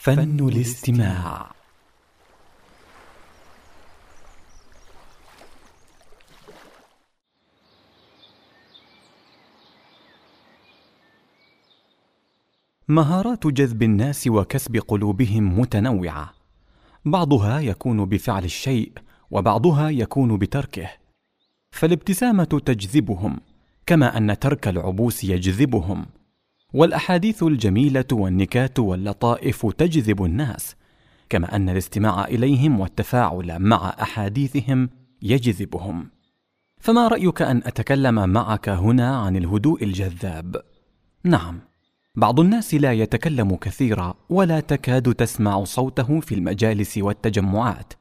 فن الاستماع. مهارات جذب الناس وكسب قلوبهم متنوعة. بعضها يكون بفعل الشيء وبعضها يكون بتركه. فالابتسامة تجذبهم كما أن ترك العبوس يجذبهم. والأحاديث الجميلة والنكات واللطائف تجذب الناس كما أن الاستماع إليهم والتفاعل مع أحاديثهم يجذبهم. فما رأيك أن أتكلم معك هنا عن الهدوء الجذاب؟ نعم بعض الناس لا يتكلم كثيرا ولا تكاد تسمع صوته في المجالس والتجمعات.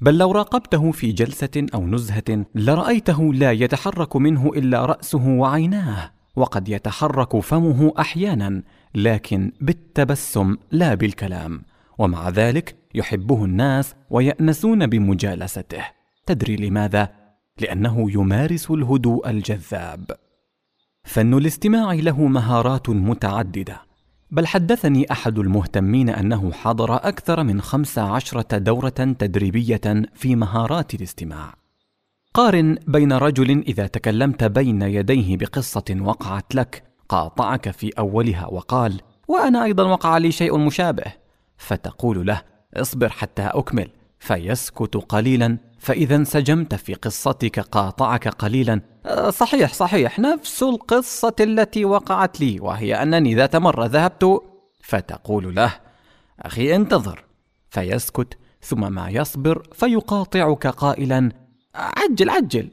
بل لو راقبته في جلسة أو نزهة لرأيته لا يتحرك منه إلا رأسه وعيناه. وقد يتحرك فمه أحيانا لكن بالتبسم لا بالكلام. ومع ذلك يحبه الناس ويأنسون بمجالسته. تدري لماذا؟ لأنه يمارس الهدوء الجذاب. فن الاستماع له مهارات متعددة. بل حدثني أحد المهتمين أنه حضر أكثر من خمس عشرة دورة تدريبية في مهارات الاستماع. قارن بين رجل إذا تكلمت بين يديه بقصة وقعت لك قاطعك في أولها وقال وأنا أيضا وقع لي شيء مشابه. فتقول له اصبر حتى أكمل. فيسكت قليلا فإذا انسجمت في قصتك قاطعك قليلا. أه، صحيح صحيح نفس القصة التي وقعت لي وهي أنني ذات مرة ذهبت. فتقول له أخي انتظر. فيسكت ثم ما يصبر فيقاطعك قائلا. عجل عجل.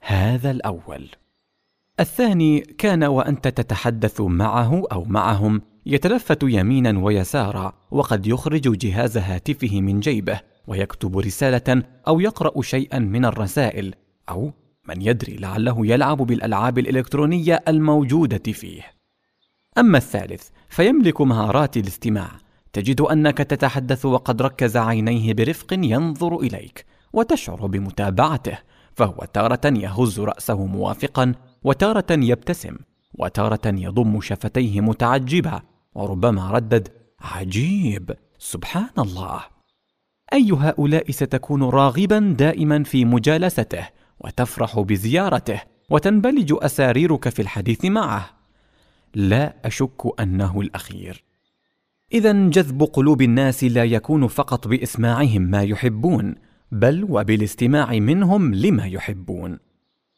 هذا الأول. الثاني كان وأنت تتحدث معه أو معهم يتلفت يمينا ويسارا وقد يخرج جهاز هاتفه من جيبه ويكتب رسالة أو يقرأ شيئا من الرسائل أو من يدري لعله يلعب بالألعاب الإلكترونية الموجودة فيه. أما الثالث فيملك مهارات الاستماع. تجد أنك تتحدث وقد ركز عينيه برفق ينظر إليك وتشعر بمتابعته فهو تارة يهز رأسه موافقا وتارة يبتسم وتارة يضم شفتيه متعجبا وربما ردد عجيب! سبحان الله! أي هؤلاء ستكون راغبا دائما في مجالسته وتفرح بزيارته وتنبلج أساريرك في الحديث معه. لا أشك أنه الأخير. اذا جذب قلوب الناس لا يكون فقط بإسماعهم ما يحبون بل وبالاستماع منهم لما يحبون.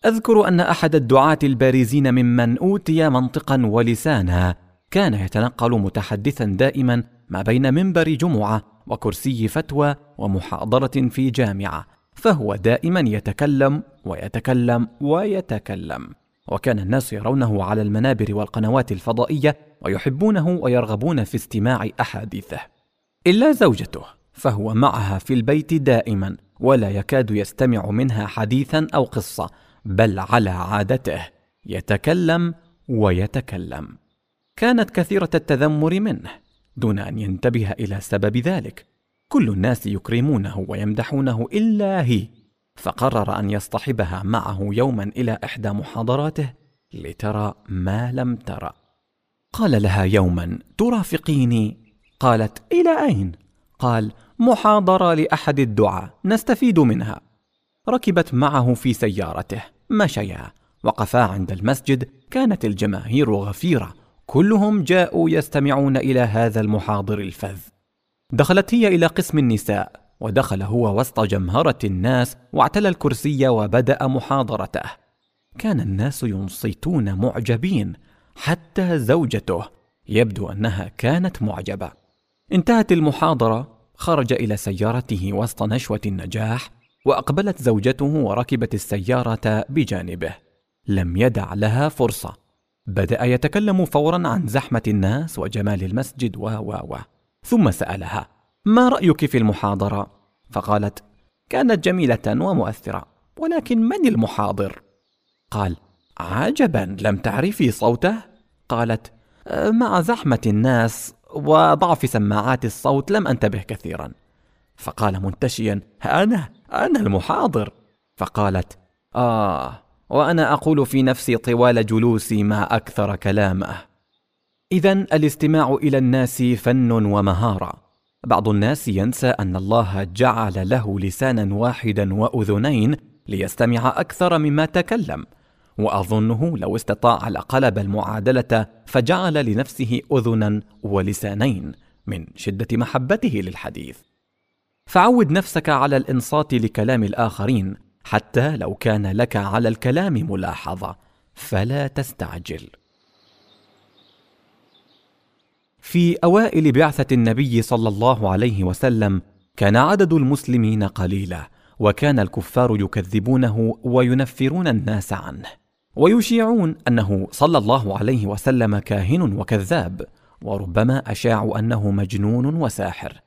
أذكر أن أحد الدعاة البارزين ممن أوتي منطقا ولسانا كان يتنقل متحدثا دائما ما بين منبر جمعة وكرسي فتوى ومحاضرة في جامعة فهو دائما يتكلم ويتكلم ويتكلم. وكان الناس يرونه على المنابر والقنوات الفضائية ويحبونه ويرغبون في استماع أحاديثه. إلا زوجته فهو معها في البيت دائما. ولا يكاد يستمع منها حديثا أو قصة بل على عادته. يتكلم ويتكلم. كانت كثيرة التذمر منه دون أن ينتبه إلى سبب ذلك. كل الناس يكرمونه ويمدحونه إلا هي. فقرر أن يصطحبها معه يوما إلى إحدى محاضراته لترى ما لم ترى. قال لها يوما ترافقيني؟ قالت إلى أين؟ قال محاضرة لأحد الدعاء نستفيد منها. ركبت معه في سيارته. مشيا. وقفا عند المسجد. كانت الجماهير غفيرة. كلهم جاءوا يستمعون إلى هذا المحاضر الفذ. دخلت هي إلى قسم النساء. ودخل هو وسط جمهرة الناس واعتلى الكرسي وبدأ محاضرته. كان الناس ينصتون معجبين. حتى زوجته. يبدو أنها كانت معجبة. انتهت المحاضرة. خرج إلى سيارته وسط نشوة النجاح وأقبلت زوجته وركبت السيارة بجانبه. لم يدع لها فرصة. بدأ يتكلم فورا عن زحمة الناس وجمال المسجد و و و. ثم سألها ما رأيك في المحاضرة؟ فقالت كانت جميلة ومؤثرة ولكن من المحاضر؟ قال عجبا لم تعرفي صوته؟ قالت مع زحمة الناس وضعف سماعات الصوت لم أنتبه كثيرا. فقال منتشيا أنا أنا المحاضر. فقالت آه وأنا أقول في نفسي طوال جلوسي ما أكثر كلامه. اذا الاستماع إلى الناس فن ومهارة. بعض الناس ينسى أن الله جعل له لسانا واحدا وأذنين ليستمع أكثر مما تكلم. وأظنه لو استطاع لقلب المعادلة فجعل لنفسه اذنا ولسانين من شدة محبته للحديث. فعود نفسك على الإنصات لكلام الآخرين حتى لو كان لك على الكلام ملاحظة فلا تستعجل. في أوائل بعثة النبي صلى الله عليه وسلم كان عدد المسلمين قليلا وكان الكفار يكذبونه وينفرون الناس عنه. ويشيعون أنه صلى الله عليه وسلم كاهن وكذاب وربما أشاعوا أنه مجنون وساحر.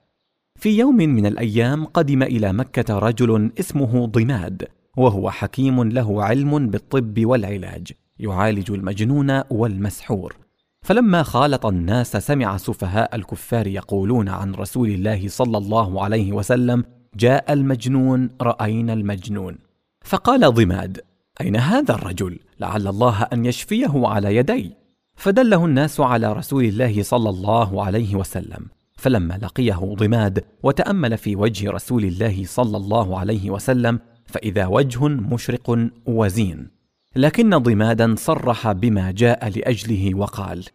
في يوم من الأيام قدم إلى مكة رجل اسمه ضماد وهو حكيم له علم بالطب والعلاج يعالج المجنون والمسحور. فلما خالط الناس سمع سفهاء الكفار يقولون عن رسول الله صلى الله عليه وسلم جاء المجنون رأينا المجنون. فقال ضماد أين هذا الرجل؟ لعل الله أن يشفيه على يدي فدله الناس على رسول الله صلى الله عليه وسلم. فلما لقيه ضماد وتأمل في وجه رسول الله صلى الله عليه وسلم فإذا وجه مشرق وزين. لكن ضمادا صرح بما جاء لأجله وقال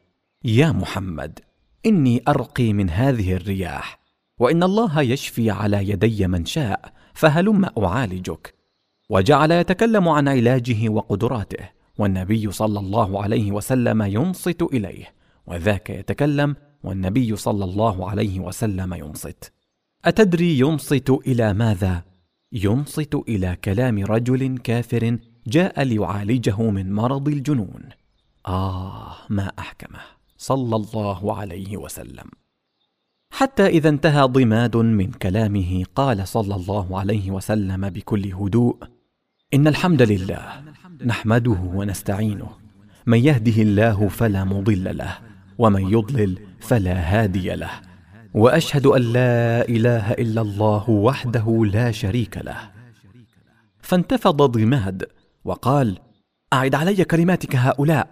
يا محمد إني أرقي من هذه الرياح وإن الله يشفي على يدي من شاء فهلم أعالجك. وجعل يتكلم عن علاجه وقدراته. والنبي صلى الله عليه وسلم ينصت إليه وذاك يتكلم والنبي صلى الله عليه وسلم ينصت. أتدري ينصت إلى ماذا؟ ينصت إلى كلام رجل كافر جاء ليعالجه من مرض الجنون. آه ما أحكمه. صلى الله عليه وسلم. حتى إذا انتهى ضماد من كلامه قال صلى الله عليه وسلم بكل هدوء إن الحمد لله. نحمده ونستعينه. من يهده الله فلا مضل له ومن يضلل فلا هادي له. وأشهد أن لا إله إلا الله وحده لا شريك له. فانتفض ضماد وقال أعد علي كلماتك هؤلاء.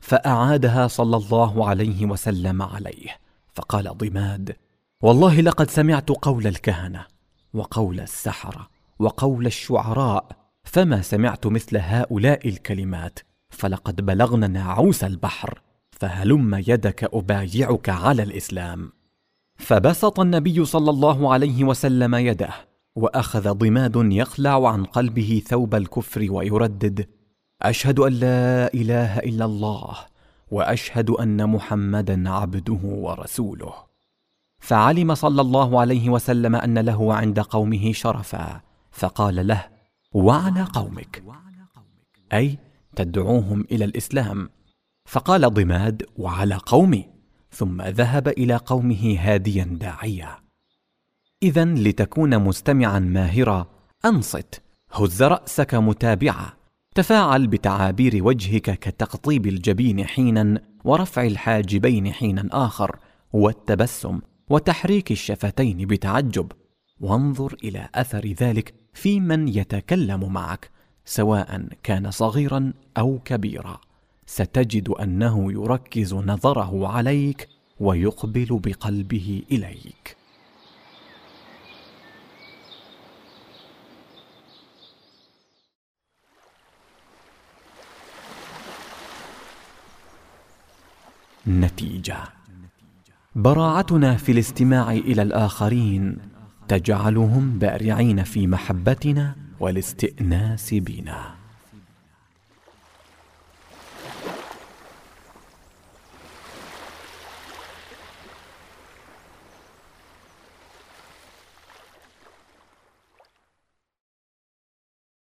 فأعادها صلى الله عليه وسلم عليه. فقال ضماد والله لقد سمعت قول الكهنة وقول السحرة وقول الشعراء فما سمعت مثل هؤلاء الكلمات فلقد بلغنا ناعوس البحر فهلم يدك أبايعك على الإسلام. فبسط النبي صلى الله عليه وسلم يده وأخذ ضماد يخلع عن قلبه ثوب الكفر ويردد أشهد أن لا إله إلا الله وأشهد أن محمدا عبده ورسوله. فعلم صلى الله عليه وسلم أن له عند قومه شرفا فقال له وعلى قومك. أي تدعوهم إلى الإسلام. فقال ضماد وعلى قومي. ثم ذهب إلى قومه هاديا داعيا. إذا لتكون مستمعا ماهرا أنصت هز رأسك متابعا. تفاعل بتعابير وجهك كتقطيب الجبين حينا ورفع الحاجبين حينا آخر والتبسم وتحريك الشفتين بتعجب. وانظر إلى أثر ذلك في من يتكلم معك سواء كان صغيرا أو كبيرا. ستجد أنه يركز نظره عليك ويقبل بقلبه إليك. نتيجة. براعتنا في الاستماع إلى الآخرين تجعلهم بارعين في محبتنا والاستئناس بنا.